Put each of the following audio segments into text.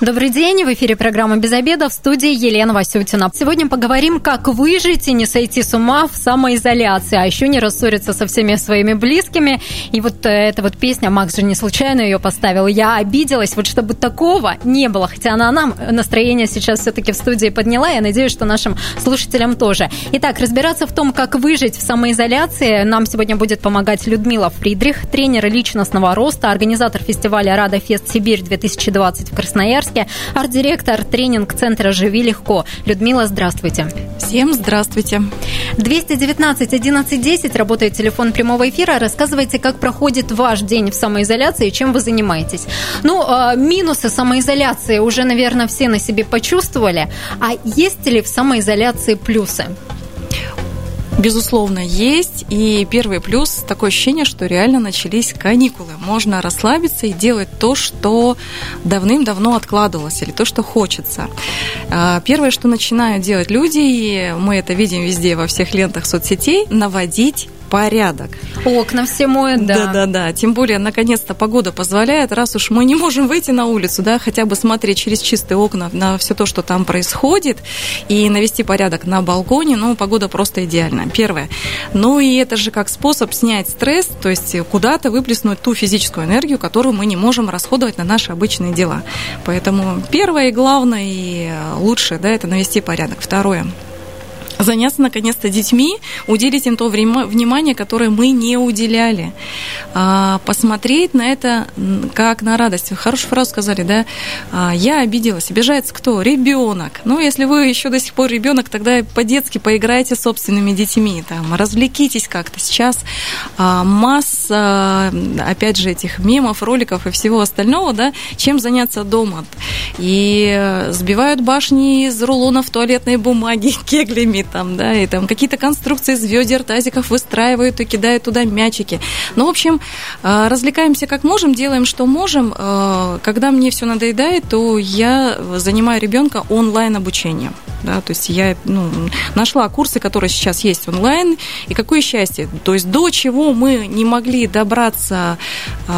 Добрый день, в эфире программа «Без обеда» в студии Елена Васютина. Сегодня поговорим, как выжить и не сойти с ума в самоизоляции, а еще не рассориться со всеми своими близкими. И вот э, эта вот песня, Макс же не случайно ее поставил, «Я обиделась», вот чтобы такого не было, хотя она нам настроение сейчас все-таки в студии подняла, я надеюсь, что нашим слушателям тоже. Итак, разбираться в том, как выжить в самоизоляции, нам сегодня будет помогать Людмила Фридрих, тренер личностного роста, организатор фестиваля «Рада Фест Сибирь-2020» в Красноярске, Красноярске, арт-директор тренинг-центра «Живи легко». Людмила, здравствуйте. Всем здравствуйте. 219 11 10 работает телефон прямого эфира. Рассказывайте, как проходит ваш день в самоизоляции и чем вы занимаетесь. Ну, а, минусы самоизоляции уже, наверное, все на себе почувствовали. А есть ли в самоизоляции плюсы? Безусловно, есть. И первый плюс – такое ощущение, что реально начались каникулы. Можно расслабиться и делать то, что давным-давно откладывалось, или то, что хочется. А, первое, что начинают делать люди, и мы это видим везде во всех лентах соцсетей – наводить порядок. Окна все моют, да. Да-да-да. Тем более, наконец-то погода позволяет, раз уж мы не можем выйти на улицу, да, хотя бы смотреть через чистые окна на все то, что там происходит, и навести порядок на балконе, ну, погода просто идеальная. Первое. Ну, и это же как способ снять стресс, то есть куда-то выплеснуть ту физическую энергию, которую мы не можем расходовать на наши обычные дела. Поэтому первое и главное, и лучшее, да, это навести порядок. Второе заняться наконец-то детьми, уделить им то время, внимание, которое мы не уделяли. А, посмотреть на это как на радость. Вы хорошую фразу сказали, да? А, я обиделась. Обижается кто? Ребенок. Ну, если вы еще до сих пор ребенок, тогда по-детски поиграйте с собственными детьми, там, развлекитесь как-то. Сейчас а, масса, опять же, этих мемов, роликов и всего остального, да, чем заняться дома. И сбивают башни из рулонов туалетной бумаги кеглями, там, да, и там какие-то конструкции из ведер, тазиков выстраивают и кидают туда мячики. Ну, в общем, э, развлекаемся как можем, делаем, что можем. Э, когда мне все надоедает, то я занимаю ребенка онлайн обучением. Да, то есть я ну, нашла курсы, которые сейчас есть онлайн, и какое счастье. То есть до чего мы не могли добраться э,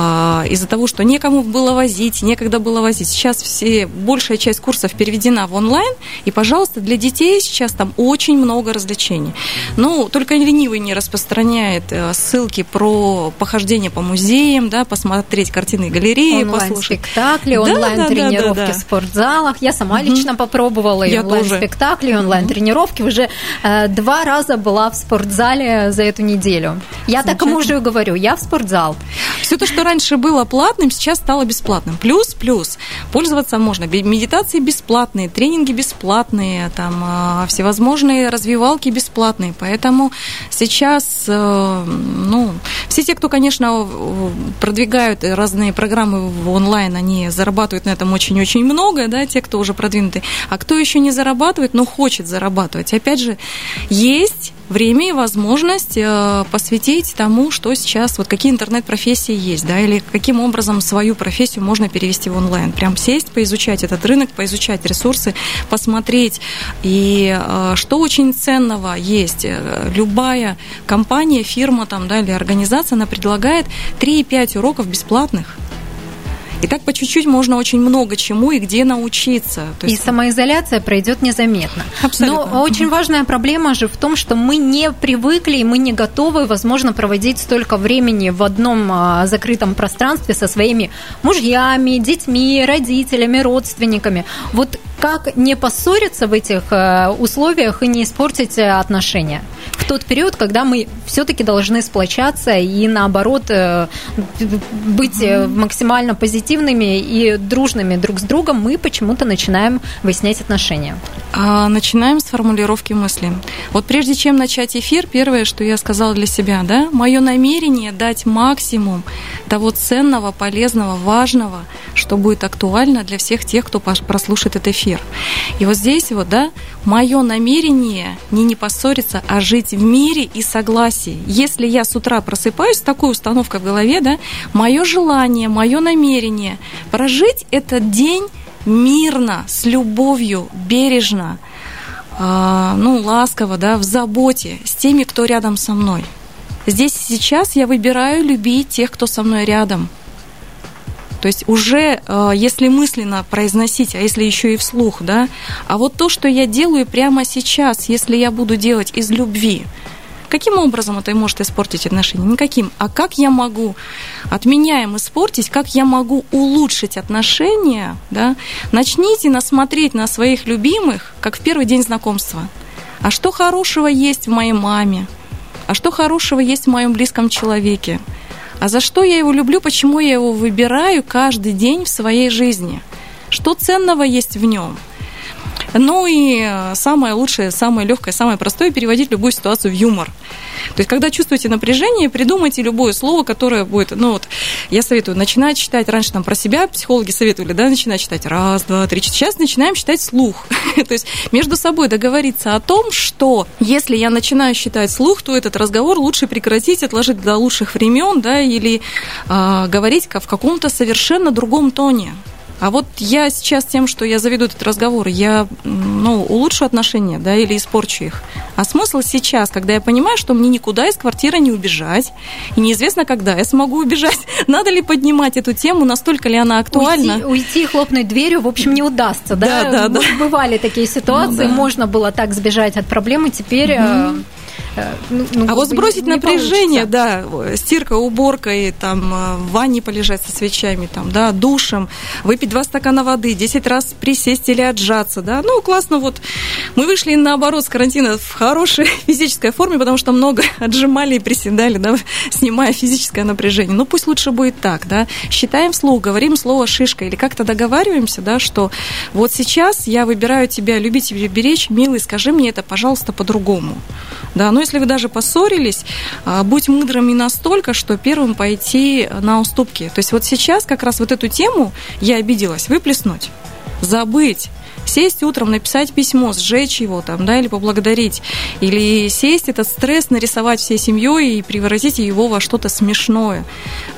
из-за того, что некому было возить, некогда было возить. Сейчас все, большая часть курсов переведена в онлайн, и, пожалуйста, для детей сейчас там очень много развлечений. Ну, только ленивый не распространяет э, ссылки про похождение по музеям, да, посмотреть картины и галереи, онлайн-спектакли, онлайн-тренировки да, да, да, в спортзалах. Я сама угу. лично попробовала и онлайн-спектакли, онлайн-тренировки. Уже э, два раза была в спортзале за эту неделю. Я так мужу и говорю, я в спортзал. Все то, что раньше было платным, сейчас стало бесплатным. Плюс, плюс, пользоваться можно. Медитации бесплатные, тренинги бесплатные, там э, всевозможные развивалки бесплатные. Поэтому сейчас, э, ну, все те, кто, конечно, продвигают разные программы в онлайн, они зарабатывают на этом очень-очень много, да, те, кто уже продвинутый. А кто еще не зарабатывает, но хочет зарабатывать. Опять же, есть время и возможность э, посвятить тому, что сейчас, вот какие интернет-профессии есть, да, или каким образом свою профессию можно перевести в онлайн. Прям сесть, поизучать этот рынок, поизучать ресурсы, посмотреть. И э, что очень ценного есть, э, любая компания, фирма там, да, или организация, она предлагает 3-5 уроков бесплатных и так по чуть-чуть можно очень много чему и где научиться. То есть... И самоизоляция пройдет незаметно. Абсолютно. Но очень важная проблема же в том, что мы не привыкли и мы не готовы, возможно, проводить столько времени в одном а, закрытом пространстве со своими мужьями, детьми, родителями, родственниками. Вот как не поссориться в этих э, условиях и не испортить э, отношения? В тот период, когда мы все-таки должны сплочаться и наоборот э, быть максимально позитивными и дружными друг с другом, мы почему-то начинаем выяснять отношения. А, начинаем с формулировки мысли. Вот прежде чем начать эфир, первое, что я сказала для себя, да, мое намерение дать максимум того ценного, полезного, важного, что будет актуально для всех тех, кто прослушает этот эфир эфир. И вот здесь вот, да, мое намерение не не поссориться, а жить в мире и согласии. Если я с утра просыпаюсь с такой установкой в голове, да, мое желание, мое намерение прожить этот день мирно, с любовью, бережно, а, ну, ласково, да, в заботе с теми, кто рядом со мной. Здесь сейчас я выбираю любить тех, кто со мной рядом. То есть уже, а, если мысленно произносить, а если еще и вслух, да, а вот то, что я делаю прямо сейчас, если я буду делать из любви, Каким образом это может испортить отношения? Никаким. А как я могу, отменяем испортить, как я могу улучшить отношения? Да? Начните насмотреть на своих любимых, как в первый день знакомства. А что хорошего есть в моей маме? А что хорошего есть в моем близком человеке? А за что я его люблю, почему я его выбираю каждый день в своей жизни? Что ценного есть в нем? Ну и э, самое лучшее, самое легкое, самое простое – переводить любую ситуацию в юмор. То есть, когда чувствуете напряжение, придумайте любое слово, которое будет, ну вот, я советую начинать читать, раньше там про себя психологи советовали, да, начинать читать раз, два, три. Сейчас начинаем читать слух. то есть, между собой договориться о том, что если я начинаю считать слух, то этот разговор лучше прекратить, отложить до лучших времен, да, или э, говорить в каком-то совершенно другом тоне. А вот я сейчас тем, что я заведу этот разговор, я ну, улучшу отношения, да, или испорчу их. А смысл сейчас, когда я понимаю, что мне никуда из квартиры не убежать, и неизвестно, когда я смогу убежать, надо ли поднимать эту тему, настолько ли она актуальна. Уйти, уйти хлопнуть дверью, в общем, не удастся, да? Да, да, да. Бывали такие ситуации, ну, да. можно было так сбежать от проблемы, теперь... Угу ну, ну, а вот сбросить не, напряжение, не да, стирка, уборка, и там э, в ванне полежать со свечами, там, да, душем, выпить два стакана воды, 10 раз присесть или отжаться, да, ну, классно, вот мы вышли наоборот с карантина в хорошей физической форме, потому что много отжимали и приседали, да, снимая физическое напряжение. Ну, пусть лучше будет так, да, считаем вслух, говорим слово шишка, или как-то договариваемся, да, что вот сейчас я выбираю тебя, любить тебя беречь, милый, скажи мне это, пожалуйста, по-другому, да, но если вы даже поссорились, а, будь мудрыми настолько, что первым пойти на уступки. То есть вот сейчас как раз вот эту тему я обиделась, выплеснуть, забыть, сесть утром, написать письмо, сжечь его там, да, или поблагодарить, или сесть этот стресс нарисовать всей семьей и превратить его во что-то смешное.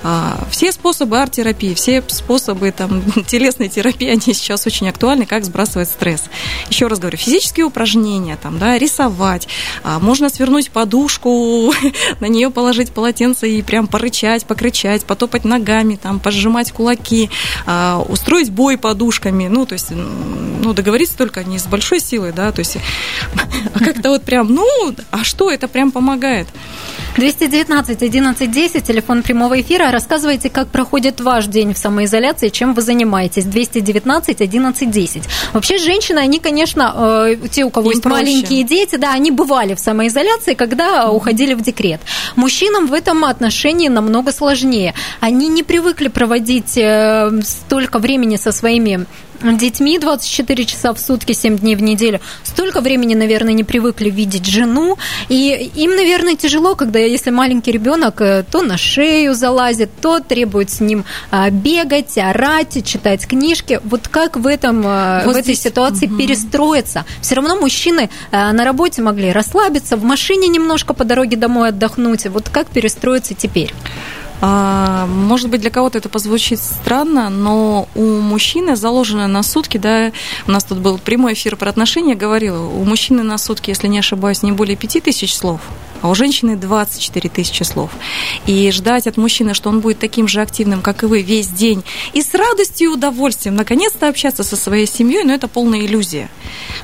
А, все способы арт-терапии, все способы там, телесной терапии, они сейчас очень актуальны, как сбрасывать стресс. Еще раз говорю, физические упражнения, там, да, рисовать, а, можно свернуть подушку, на нее положить полотенце и прям порычать, покричать, потопать ногами, там, пожимать кулаки, а, устроить бой подушками, ну, то есть, ну, договориться только не с большой силой, да, то есть, а как-то вот прям, ну, а что, это прям помогает. 219 11 10, телефон прямого эфира. Рассказывайте, как проходит ваш день в самоизоляции, чем вы занимаетесь. 219 11 10. Вообще, женщины, они, конечно, э, те, у кого Им есть проще. маленькие дети, да, они бывали в самоизоляции, когда mm-hmm. уходили в декрет. Мужчинам в этом отношении намного сложнее. Они не привыкли проводить э, столько времени со своими детьми 24 часа в сутки, 7 дней в неделю. Столько времени, наверное, не привыкли видеть жену. И им, наверное, тяжело, когда если маленький ребенок э, то на шею залазит, то требует с ним а, бегать, орать, читать книжки. Вот как в, этом, э, вот в этой ситуации угу. перестроиться? Все равно мужчины э, на работе могли расслабиться, в машине немножко по дороге домой отдохнуть. Вот как перестроиться теперь? А, может быть, для кого-то это позвучит странно, но у мужчины заложено на сутки, да, у нас тут был прямой эфир про отношения, говорила, у мужчины на сутки, если не ошибаюсь, не более 5 тысяч слов, а у женщины 24 тысячи слов. И ждать от мужчины, что он будет таким же активным, как и вы, весь день, и с радостью и удовольствием наконец-то общаться со своей семьей, но это полная иллюзия.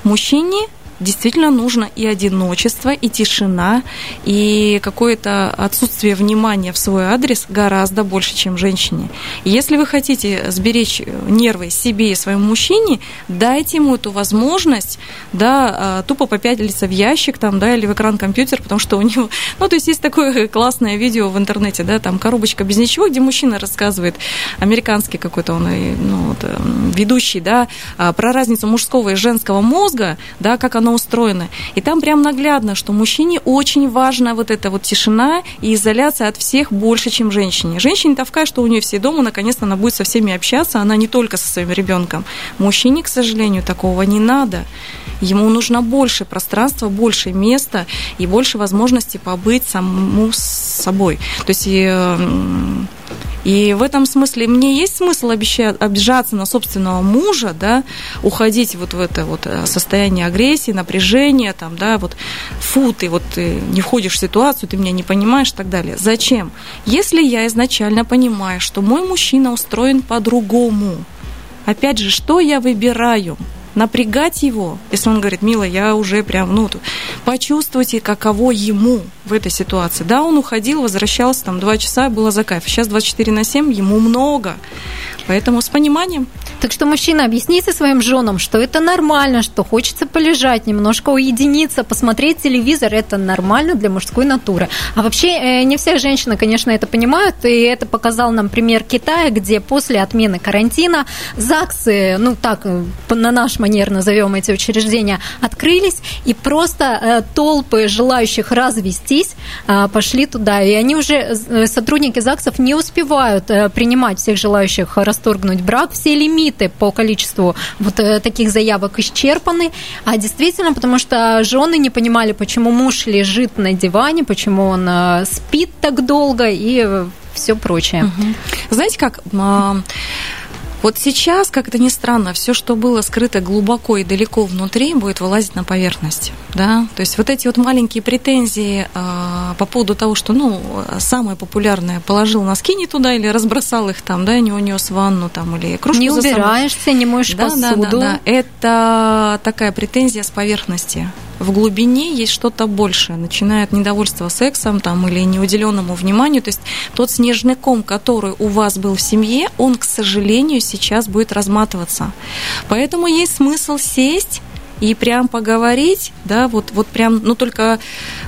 Мужчине действительно нужно и одиночество, и тишина, и какое-то отсутствие внимания в свой адрес гораздо больше, чем женщине. Если вы хотите сберечь нервы себе и своему мужчине, дайте ему эту возможность, да, а, тупо попятиться в ящик там, да, или в экран компьютер, потому что у него, ну, то есть есть такое классное видео в интернете, да, там коробочка без ничего, где мужчина рассказывает, американский какой-то он, ну, вот, эм, ведущий, да, а, про разницу мужского и женского мозга, да, как оно оно устроено. И там прям наглядно, что мужчине очень важна вот эта вот тишина и изоляция от всех больше, чем женщине. Женщине тавкая, что у нее все дома, наконец-то она будет со всеми общаться, она не только со своим ребенком. Мужчине, к сожалению, такого не надо. Ему нужно больше пространства, больше места и больше возможности побыть самому с собой. То есть и, и в этом смысле мне есть смысл обещать, обижаться на собственного мужа, да, уходить вот в это вот э, состояние агрессии, напряжения, там, да, вот фу, ты вот ты не входишь в ситуацию, ты меня не понимаешь и так далее. Зачем? Если я изначально понимаю, что мой мужчина устроен по-другому, опять же, что я выбираю? Напрягать его, если он говорит, мила, я уже прям, ну, почувствуйте, каково ему в этой ситуации. Да, он уходил, возвращался, там, два часа, было за кайф. Сейчас 24 на 7, ему много. Поэтому с пониманием. Так что, мужчина, объясните своим женам, что это нормально, что хочется полежать, немножко уединиться, посмотреть телевизор, это нормально для мужской натуры. А вообще, э, не все женщины, конечно, это понимают, и это показал нам пример Китая, где после отмены карантина ЗАГСы, ну так, э, на наш манер назовем эти учреждения, открылись, и просто э, толпы желающих развестись пошли туда, и они уже, сотрудники ЗАГСов, не успевают принимать всех желающих расторгнуть брак, все лимиты по количеству вот э, таких заявок исчерпаны, а действительно, потому что жены не понимали, почему муж лежит на диване, почему он э, спит так долго и все прочее. Угу. Знаете как? Вот сейчас, как это ни странно, все, что было скрыто глубоко и далеко внутри, будет вылазить на поверхность. Да? То есть вот эти вот маленькие претензии э, по поводу того, что ну, самое популярное положил носки не туда или разбросал их там, да, не унес ванну там, или кружку Не убираешься, не моешь да, посуду. Да, да, да. Это такая претензия с поверхности в глубине есть что-то большее, начиная от недовольства сексом там, или неуделенному вниманию. То есть тот снежный ком, который у вас был в семье, он, к сожалению, сейчас будет разматываться. Поэтому есть смысл сесть и прям поговорить, да, вот, вот прям, ну только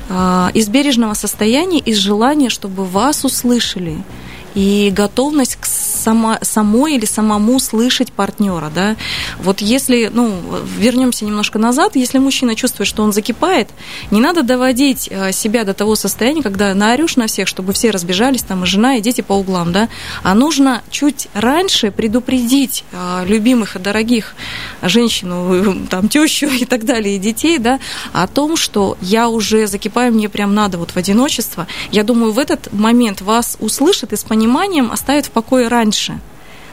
э, из бережного состояния, из желания, чтобы вас услышали и готовность к само, самой или самому слышать партнера, да. Вот если, ну, вернемся немножко назад, если мужчина чувствует, что он закипает, не надо доводить э, себя до того состояния, когда наорешь на всех, чтобы все разбежались, там, и жена, и дети по углам, да, а нужно чуть раньше предупредить э, любимых и дорогих женщину, там, тещу и так далее, и детей, да, о том, что я уже закипаю, мне прям надо вот в одиночество. Я думаю, в этот момент вас услышат и пониманием оставят в покое раньше.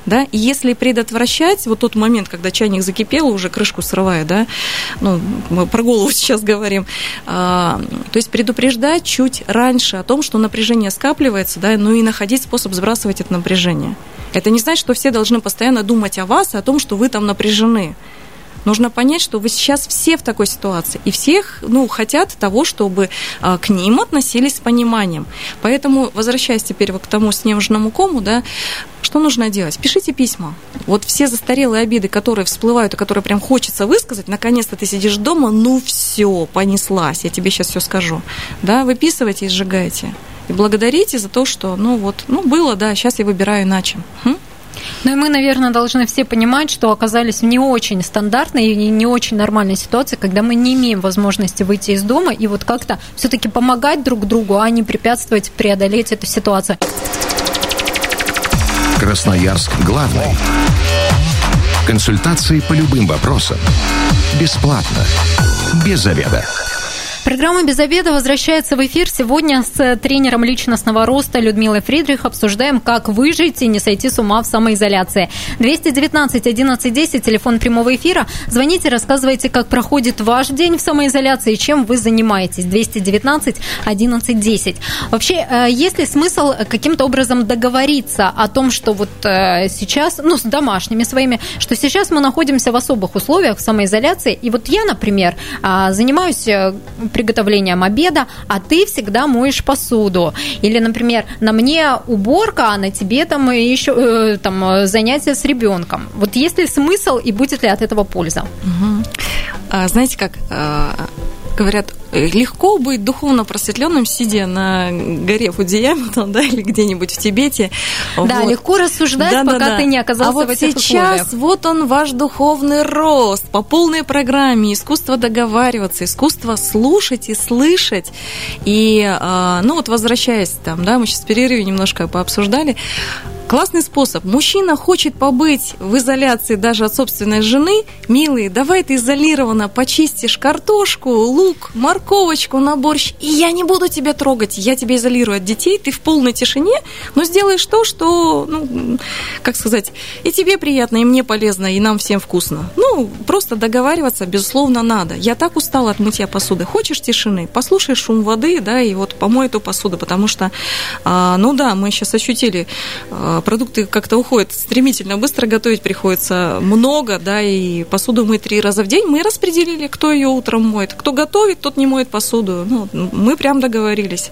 Да? И если предотвращать вот тот момент, когда чайник закипел, уже крышку срывая, да, ну, мы про голову сейчас говорим, а, то есть предупреждать чуть раньше о том, что напряжение скапливается, да, ну и находить способ сбрасывать это напряжение. Это не значит, что все должны постоянно думать о вас и о том, что вы там напряжены. Нужно понять, что вы сейчас все в такой ситуации, и всех ну, хотят того, чтобы а, к ним относились с пониманием. Поэтому, возвращаясь теперь вот к тому снежному кому, да, что нужно делать? Пишите письма. Вот все застарелые обиды, которые всплывают, и которые прям хочется высказать, наконец-то ты сидишь дома, ну все, понеслась, я тебе сейчас все скажу. Да, выписывайте и сжигайте. И благодарите за то, что, ну вот, ну было, да, сейчас я выбираю иначе. Хм? Ну и мы, наверное, должны все понимать, что оказались в не очень стандартной и не очень нормальной ситуации, когда мы не имеем возможности выйти из дома и вот как-то все-таки помогать друг другу, а не препятствовать преодолеть эту ситуацию. Красноярск главный. Консультации по любым вопросам. Бесплатно. Без заведа. Программа «Без обеда» возвращается в эфир. Сегодня с тренером личностного роста Людмилой Фридрих обсуждаем, как выжить и не сойти с ума в самоизоляции. 219 11 10, телефон прямого эфира. Звоните, рассказывайте, как проходит ваш день в самоизоляции и чем вы занимаетесь. 219 11 10. Вообще, э, есть ли смысл каким-то образом договориться о том, что вот э, сейчас, ну, с домашними своими, что сейчас мы находимся в особых условиях в самоизоляции, и вот я, например, а, занимаюсь э, приготовлением обеда, а ты всегда моешь посуду. Или, например, на мне уборка, а на тебе там еще э, там, занятия с ребенком. Вот есть ли смысл и будет ли от этого польза? Угу. А, знаете как, а, говорят, легко быть духовно просветленным, сидя на горе Фудзияма, там, да, или где-нибудь в Тибете. Да, вот. легко рассуждать, да, пока да, да. ты не оказался а вот в этих сейчас условиях. вот он ваш духовный рост по полной программе, искусство договариваться, искусство слушать и слышать. И, а, ну вот возвращаясь там, да, мы сейчас в перерыве немножко пообсуждали, Классный способ. Мужчина хочет побыть в изоляции даже от собственной жены. Милый, давай ты изолированно почистишь картошку, лук, морковочку на борщ, и я не буду тебя трогать. Я тебя изолирую от детей, ты в полной тишине, но сделаешь то, что, ну, как сказать, и тебе приятно, и мне полезно, и нам всем вкусно. Ну, просто договариваться, безусловно, надо. Я так устала от мытья посуды. Хочешь тишины? Послушай шум воды, да, и вот помой эту посуду, потому что, а, ну да, мы сейчас ощутили а, продукты как-то уходят стремительно, быстро готовить приходится много, да, и посуду мы три раза в день. Мы распределили, кто ее утром моет. Кто готовит, тот не моет посуду. Ну, мы прям договорились.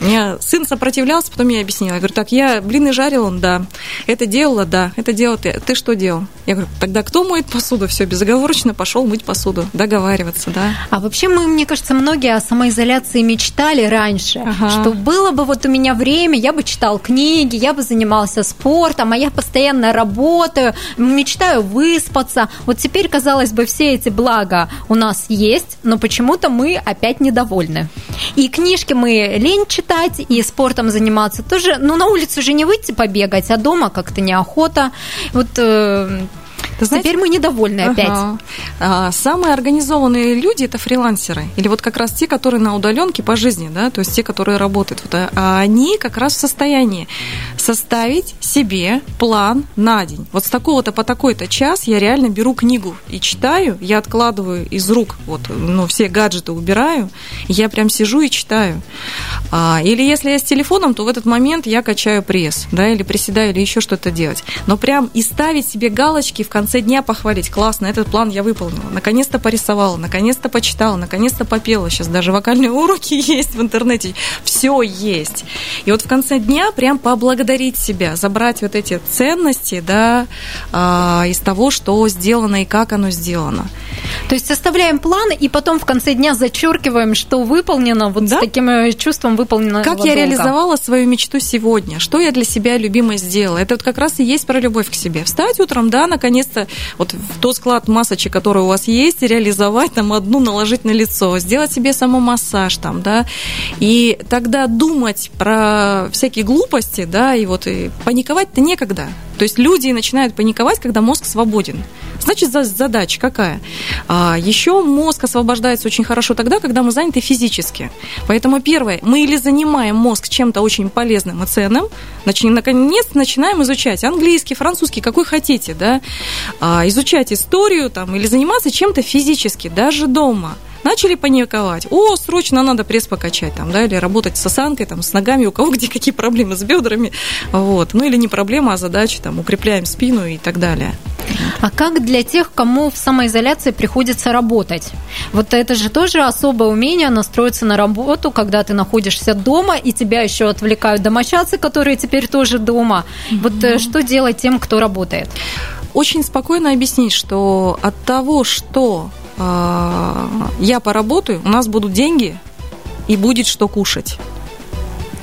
Меня сын сопротивлялся, потом я объяснила. Я говорю, так, я блины жарил, он, да. Это делала, да. Это делал ты. Ты что делал? Я говорю, тогда кто моет посуду? Все, безоговорочно пошел мыть посуду, договариваться, да. А вообще мы, мне кажется, многие о самоизоляции мечтали раньше, ага. что было бы вот у меня время, я бы читал книги, я бы занимался спортом, а я постоянно работаю, мечтаю выспаться. Вот теперь, казалось бы, все эти блага у нас есть, но почему-то мы опять недовольны. И книжки мы лень читать, читать и спортом заниматься тоже. Ну, на улицу же не выйти побегать, а дома как-то неохота. Вот э, ты знаете, Теперь мы недовольны ага. опять. А, самые организованные люди это фрилансеры. Или вот как раз те, которые на удаленке по жизни, да, то есть те, которые работают. Вот, а, а они как раз в состоянии составить себе план на день. Вот с такого-то по такой-то час я реально беру книгу и читаю, я откладываю из рук, вот, ну, все гаджеты убираю, я прям сижу и читаю. А, или если я с телефоном, то в этот момент я качаю пресс, да, или приседаю, или еще что-то делать. Но прям и ставить себе галочки в конце дня похвалить. Классно, этот план я выполнила. Наконец-то порисовала, наконец-то почитала, наконец-то попела. Сейчас даже вокальные уроки есть в интернете. Все есть. И вот в конце дня прям поблагодарить себя, забрать вот эти ценности, да, а, из того, что сделано и как оно сделано. То есть составляем план и потом в конце дня зачеркиваем, что выполнено, вот да? с таким э, чувством выполнено. Как я реализовала свою мечту сегодня? Что я для себя любимое сделала? Это вот как раз и есть про любовь к себе. Встать утром, да, наконец наконец-то вот в тот склад масочек, который у вас есть, реализовать там одну, наложить на лицо, сделать себе самомассаж там, да, и тогда думать про всякие глупости, да, и вот и паниковать-то некогда. То есть люди начинают паниковать, когда мозг свободен. Значит, задача какая? А, еще мозг освобождается очень хорошо тогда, когда мы заняты физически. Поэтому первое, мы или занимаем мозг чем-то очень полезным и ценным, наконец начинаем изучать английский, французский, какой хотите, да, а, изучать историю там, или заниматься чем-то физически, даже дома начали паниковать. О, срочно надо пресс покачать, там, да, или работать с осанкой, там, с ногами, у кого где какие проблемы с бедрами, вот. Ну, или не проблема, а задача, там, укрепляем спину и так далее. А как для тех, кому в самоизоляции приходится работать? Вот это же тоже особое умение настроиться на работу, когда ты находишься дома, и тебя еще отвлекают домочадцы, которые теперь тоже дома. Вот mm-hmm. что делать тем, кто работает? Очень спокойно объяснить, что от того, что я поработаю, у нас будут деньги и будет что кушать.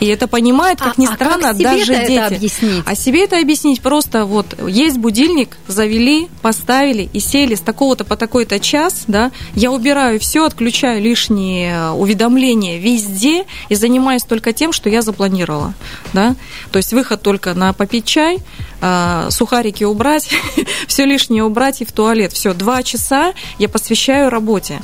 И это понимает, как а, ни странно, а как даже дети. Это объяснить? А себе это объяснить просто вот есть будильник, завели, поставили и сели с такого-то по такой-то час, да, я убираю все, отключаю лишние уведомления везде и занимаюсь только тем, что я запланировала, да. То есть выход только на попить чай, а, сухарики убрать, все лишнее убрать и в туалет. Все, два часа я посвящаю работе.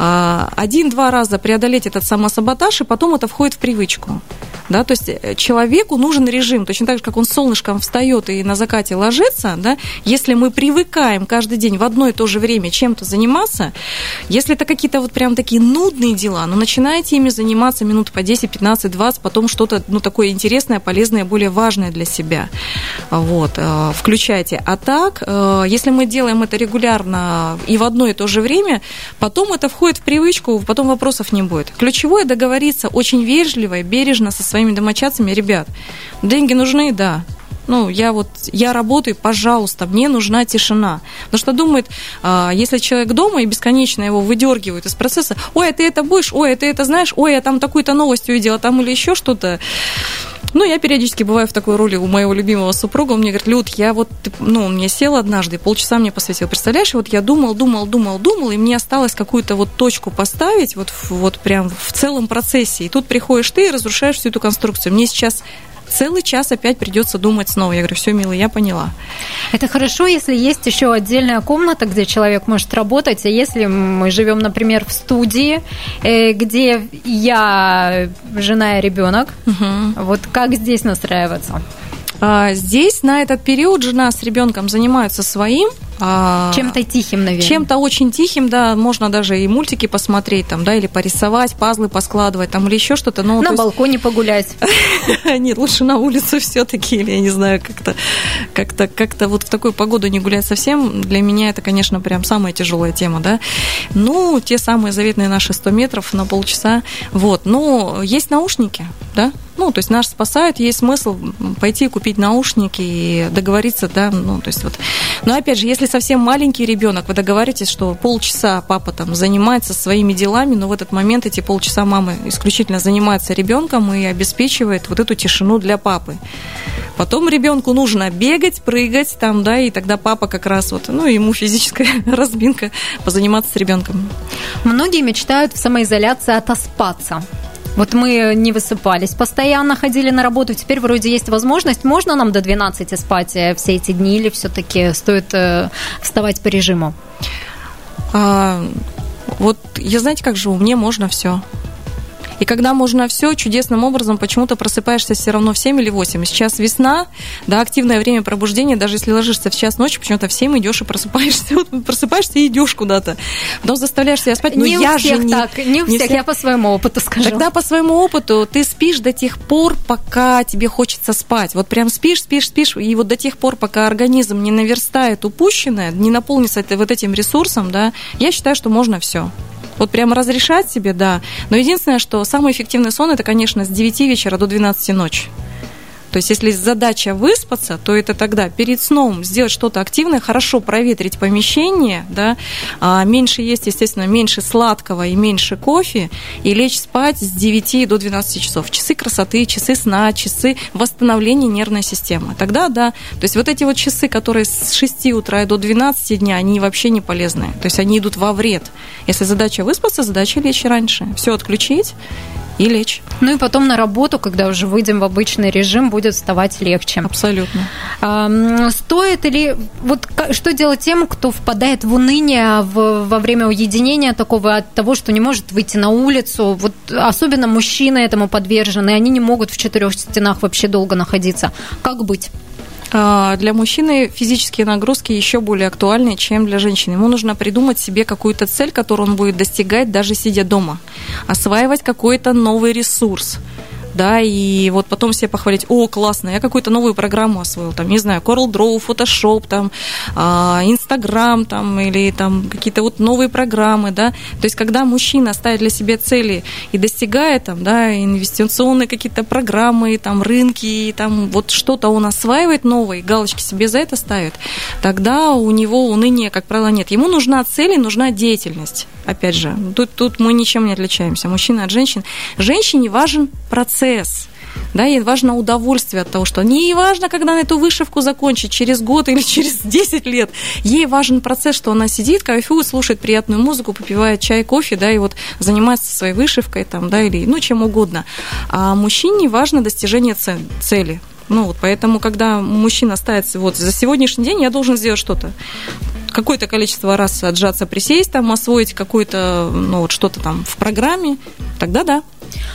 А, один-два раза преодолеть этот самосаботаж, и потом это входит в привычку. Да, то есть э, человеку нужен режим, точно так же, как он солнышком встает и на закате ложится, да, если мы привыкаем каждый день в одно и то же время чем-то заниматься, если это какие-то вот прям такие нудные дела, ну, начинаете ими заниматься минут по 10, 15, 20, потом что-то, ну, такое интересное, полезное, более важное для себя. Вот, э, включайте. А так, э, если мы делаем это регулярно и в одно и то же время, потом это входит в привычку, потом вопросов не будет. Ключевое договориться очень вежливо и бережно со своими домочадцами, ребят, деньги нужны, да, ну, я вот, я работаю, пожалуйста, мне нужна тишина. Потому что думает, э, если человек дома и бесконечно его выдергивают из процесса, ой, а ты это будешь, ой, а ты это знаешь, ой, я там такую-то новость увидела, там или еще что-то, ну, я периодически бываю в такой роли у моего любимого супруга. Он мне говорит, Люд, я вот, ну, он мне сел однажды, полчаса мне посвятил. Представляешь, вот я думал, думал, думал, думал, и мне осталось какую-то вот точку поставить, вот, вот прям в целом процессе. И тут приходишь ты и разрушаешь всю эту конструкцию. Мне сейчас целый час опять придется думать снова. Я говорю, все, милый, я поняла. Это хорошо, если есть еще отдельная комната, где человек может работать. А если мы живем, например, в студии, э, где я жена и ребенок, угу. вот как здесь настраиваться? А, здесь на этот период жена с ребенком занимаются своим, а, чем-то тихим, наверное. Чем-то очень тихим, да, можно даже и мультики посмотреть, там, да, или порисовать, пазлы поскладывать, там, или еще что-то. Но, на есть... балконе погулять. Нет, лучше на улице все-таки, или я не знаю, как-то, как-то, как-то вот в такую погоду не гулять совсем. Для меня это, конечно, прям самая тяжелая тема, да. Ну, те самые заветные наши 100 метров на полчаса, вот. Но есть наушники, да, ну, то есть нас спасают, есть смысл пойти купить наушники и договориться, да, ну, то есть вот. Но опять же, если совсем маленький ребенок, вы договоритесь, что полчаса папа там занимается своими делами, но в этот момент эти полчаса мама исключительно занимается ребенком и обеспечивает вот эту тишину для папы. Потом ребенку нужно бегать, прыгать там, да, и тогда папа как раз вот, ну, ему физическая разминка, позаниматься с ребенком. Многие мечтают в самоизоляции отоспаться. Вот мы не высыпались, постоянно ходили на работу, теперь вроде есть возможность. Можно нам до 12 спать э, все эти дни или все-таки стоит э, вставать по режиму? А, вот я знаете, как живу, мне можно все. И когда можно все, чудесным образом почему-то просыпаешься все равно в 7 или 8. Сейчас весна, да, активное время пробуждения, даже если ложишься в час ночи, почему-то в 7 идешь и просыпаешься. Вот просыпаешься и идешь куда-то. Потом заставляешь себя спать. Но не я у всех же не, так, не у не всех, я по своему опыту скажу. Тогда по своему опыту ты спишь до тех пор, пока тебе хочется спать. Вот прям спишь, спишь, спишь, и вот до тех пор, пока организм не наверстает упущенное, не наполнится вот этим ресурсом, да, я считаю, что можно все. Вот прямо разрешать себе, да. Но единственное, что самый эффективный сон это, конечно, с 9 вечера до 12 ночи. То есть, если задача выспаться, то это тогда перед сном сделать что-то активное, хорошо проветрить помещение, да, а меньше есть, естественно, меньше сладкого и меньше кофе, и лечь спать с 9 до 12 часов. Часы красоты, часы сна, часы восстановления нервной системы. Тогда, да, то есть вот эти вот часы, которые с 6 утра до 12 дня, они вообще не полезны. То есть они идут во вред. Если задача выспаться, задача лечь раньше. Все отключить и лечь. Ну и потом на работу, когда уже выйдем в обычный режим, будет вставать легче. Абсолютно. Стоит ли... Вот что делать тем, кто впадает в уныние во время уединения такого от того, что не может выйти на улицу? Вот особенно мужчины этому подвержены, они не могут в четырех стенах вообще долго находиться. Как быть? А, для мужчины физические нагрузки еще более актуальны, чем для женщины. Ему нужно придумать себе какую-то цель, которую он будет достигать, даже сидя дома. Осваивать какой-то новый ресурс да, и вот потом себе похвалить, о, классно, я какую-то новую программу освоил, там, не знаю, Coral Draw, Photoshop, там, а, Instagram, там, или там какие-то вот новые программы, да, то есть когда мужчина ставит для себя цели и достигает, там, да, инвестиционные какие-то программы, там, рынки, там, вот что-то он осваивает новое, галочки себе за это ставит, тогда у него уныния, как правило, нет. Ему нужна цель и нужна деятельность. Опять же, тут, тут мы ничем не отличаемся, мужчина от женщин. Женщине важен процесс, процесс. Да, ей важно удовольствие от того, что не важно, когда она эту вышивку закончит, через год или через 10 лет. Ей важен процесс, что она сидит, кайфует, слушает приятную музыку, попивает чай, кофе, да, и вот занимается своей вышивкой там, да, или, ну, чем угодно. А мужчине важно достижение цели. Ну, вот поэтому, когда мужчина ставит, вот, за сегодняшний день я должен сделать что-то какое-то количество раз отжаться, присесть, там, освоить какое-то, ну, вот что-то там в программе, тогда да.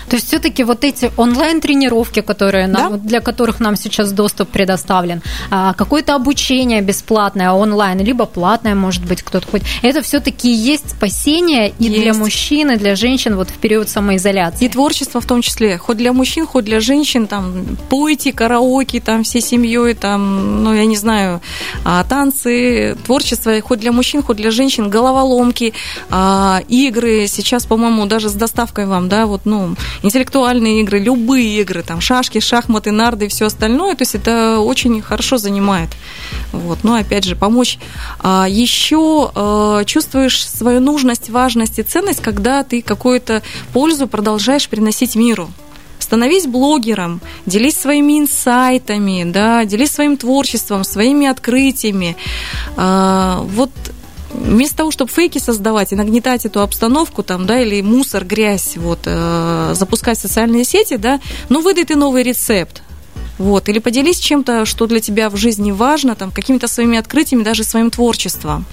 То есть все-таки вот эти онлайн-тренировки, которые нам, да? для которых нам сейчас доступ предоставлен, а, какое-то обучение бесплатное онлайн, либо платное, может быть, кто-то хоть, это все-таки есть спасение и есть. для мужчин, и для женщин вот в период самоизоляции. И творчество в том числе, хоть для мужчин, хоть для женщин, там, пойте караоке, там, всей семьей, там, ну, я не знаю, а, танцы, творчество, хоть для мужчин, хоть для женщин, головоломки, а, игры, сейчас, по-моему, даже с доставкой вам, да, вот, ну, интеллектуальные игры, любые игры, там, шашки, шахматы, нарды и все остальное, то есть это очень хорошо занимает. Вот. Но, опять же, помочь. А еще а, чувствуешь свою нужность, важность и ценность, когда ты какую-то пользу продолжаешь приносить миру становись блогером, делись своими инсайтами, да, делись своим творчеством, своими открытиями. А, вот вместо того, чтобы фейки создавать и нагнетать эту обстановку, там, да, или мусор, грязь, вот, э, запускать социальные сети, да, ну, выдай ты новый рецепт, Вот. Или поделись чем-то, что для тебя в жизни важно, там, какими-то своими открытиями, даже своим творчеством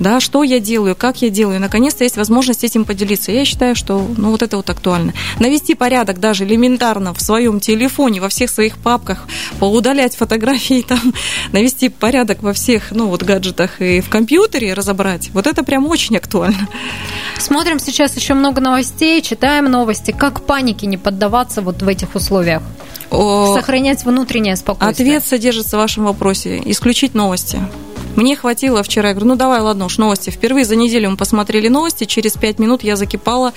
да, что я делаю, как я делаю. Наконец-то есть возможность этим поделиться. Я считаю, что ну, вот это вот актуально. Навести порядок даже элементарно в своем телефоне, во всех своих папках, поудалять фотографии, там, навести порядок во всех ну, вот, гаджетах и в компьютере разобрать. Вот это прям очень актуально. Смотрим сейчас еще много новостей, читаем новости. Как панике не поддаваться вот в этих условиях? О... Сохранять внутреннее спокойствие. Ответ содержится в вашем вопросе. Исключить новости. Мне хватило вчера, я говорю, ну давай, ладно уж, новости. Впервые за неделю мы посмотрели новости, через пять минут я закипала.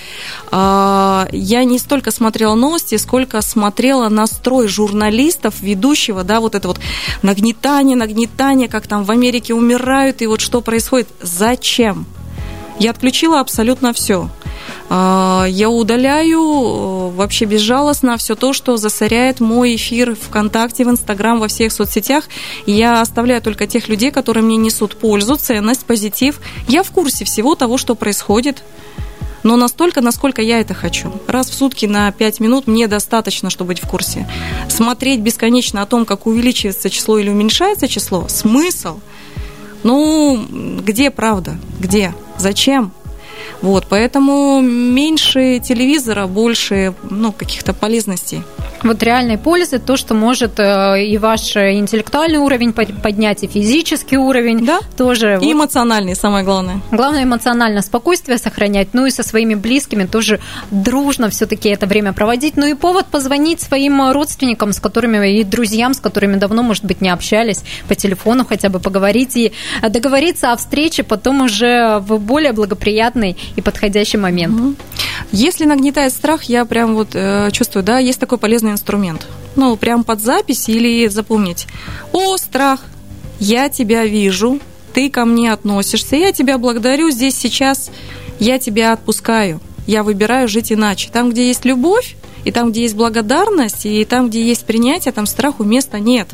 А, я не столько смотрела новости, сколько смотрела настрой журналистов, ведущего, да, вот это вот нагнетание, нагнетание, как там в Америке умирают, и вот что происходит. Зачем? Я отключила абсолютно все. А, я удаляю э, вообще безжалостно все то, что засоряет мой эфир ВКонтакте, в Инстаграм, во всех соцсетях. Я оставляю только тех людей, которые мне несут пользу, ценность, позитив. Я в курсе всего того, что происходит но настолько, насколько я это хочу. Раз в сутки на 5 минут мне достаточно, чтобы быть в курсе. Смотреть бесконечно о том, как увеличивается число или уменьшается число, смысл. Ну, где правда? Где? Зачем? Вот, поэтому меньше телевизора, больше ну, каких-то полезностей вот реальной пользы, то, что может э, и ваш интеллектуальный уровень поднять, и физический уровень да? тоже. И вот. эмоциональный, самое главное. Главное эмоциональное спокойствие сохранять, ну и со своими близкими тоже дружно все-таки это время проводить. Ну и повод позвонить своим родственникам, с которыми и друзьям, с которыми давно, может быть, не общались, по телефону хотя бы поговорить и договориться о встрече потом уже в более благоприятный и подходящий момент. Если нагнетает страх, я прям вот э, чувствую, да, есть такой полезный инструмент. Ну, прям под запись или запомнить. О, страх, я тебя вижу, ты ко мне относишься, я тебя благодарю здесь сейчас, я тебя отпускаю, я выбираю жить иначе. Там, где есть любовь, и там, где есть благодарность, и там, где есть принятие, там страху места нет.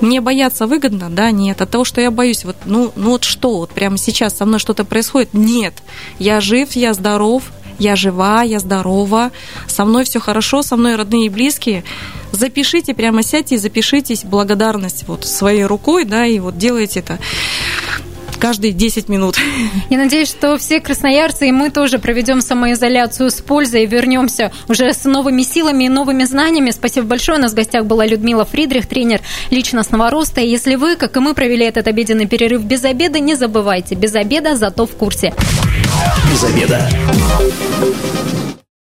Мне бояться выгодно? Да, нет. От того, что я боюсь, вот, ну, ну вот что, вот прямо сейчас со мной что-то происходит? Нет. Я жив, я здоров, я жива, я здорова, со мной все хорошо, со мной родные и близкие. Запишите, прямо сядьте и запишитесь благодарность вот своей рукой, да, и вот делайте это каждые 10 минут. Я надеюсь, что все красноярцы и мы тоже проведем самоизоляцию с пользой и вернемся уже с новыми силами и новыми знаниями. Спасибо большое. У нас в гостях была Людмила Фридрих, тренер личностного роста. И если вы, как и мы, провели этот обеденный перерыв без обеда, не забывайте, без обеда, зато в курсе. Без обеда.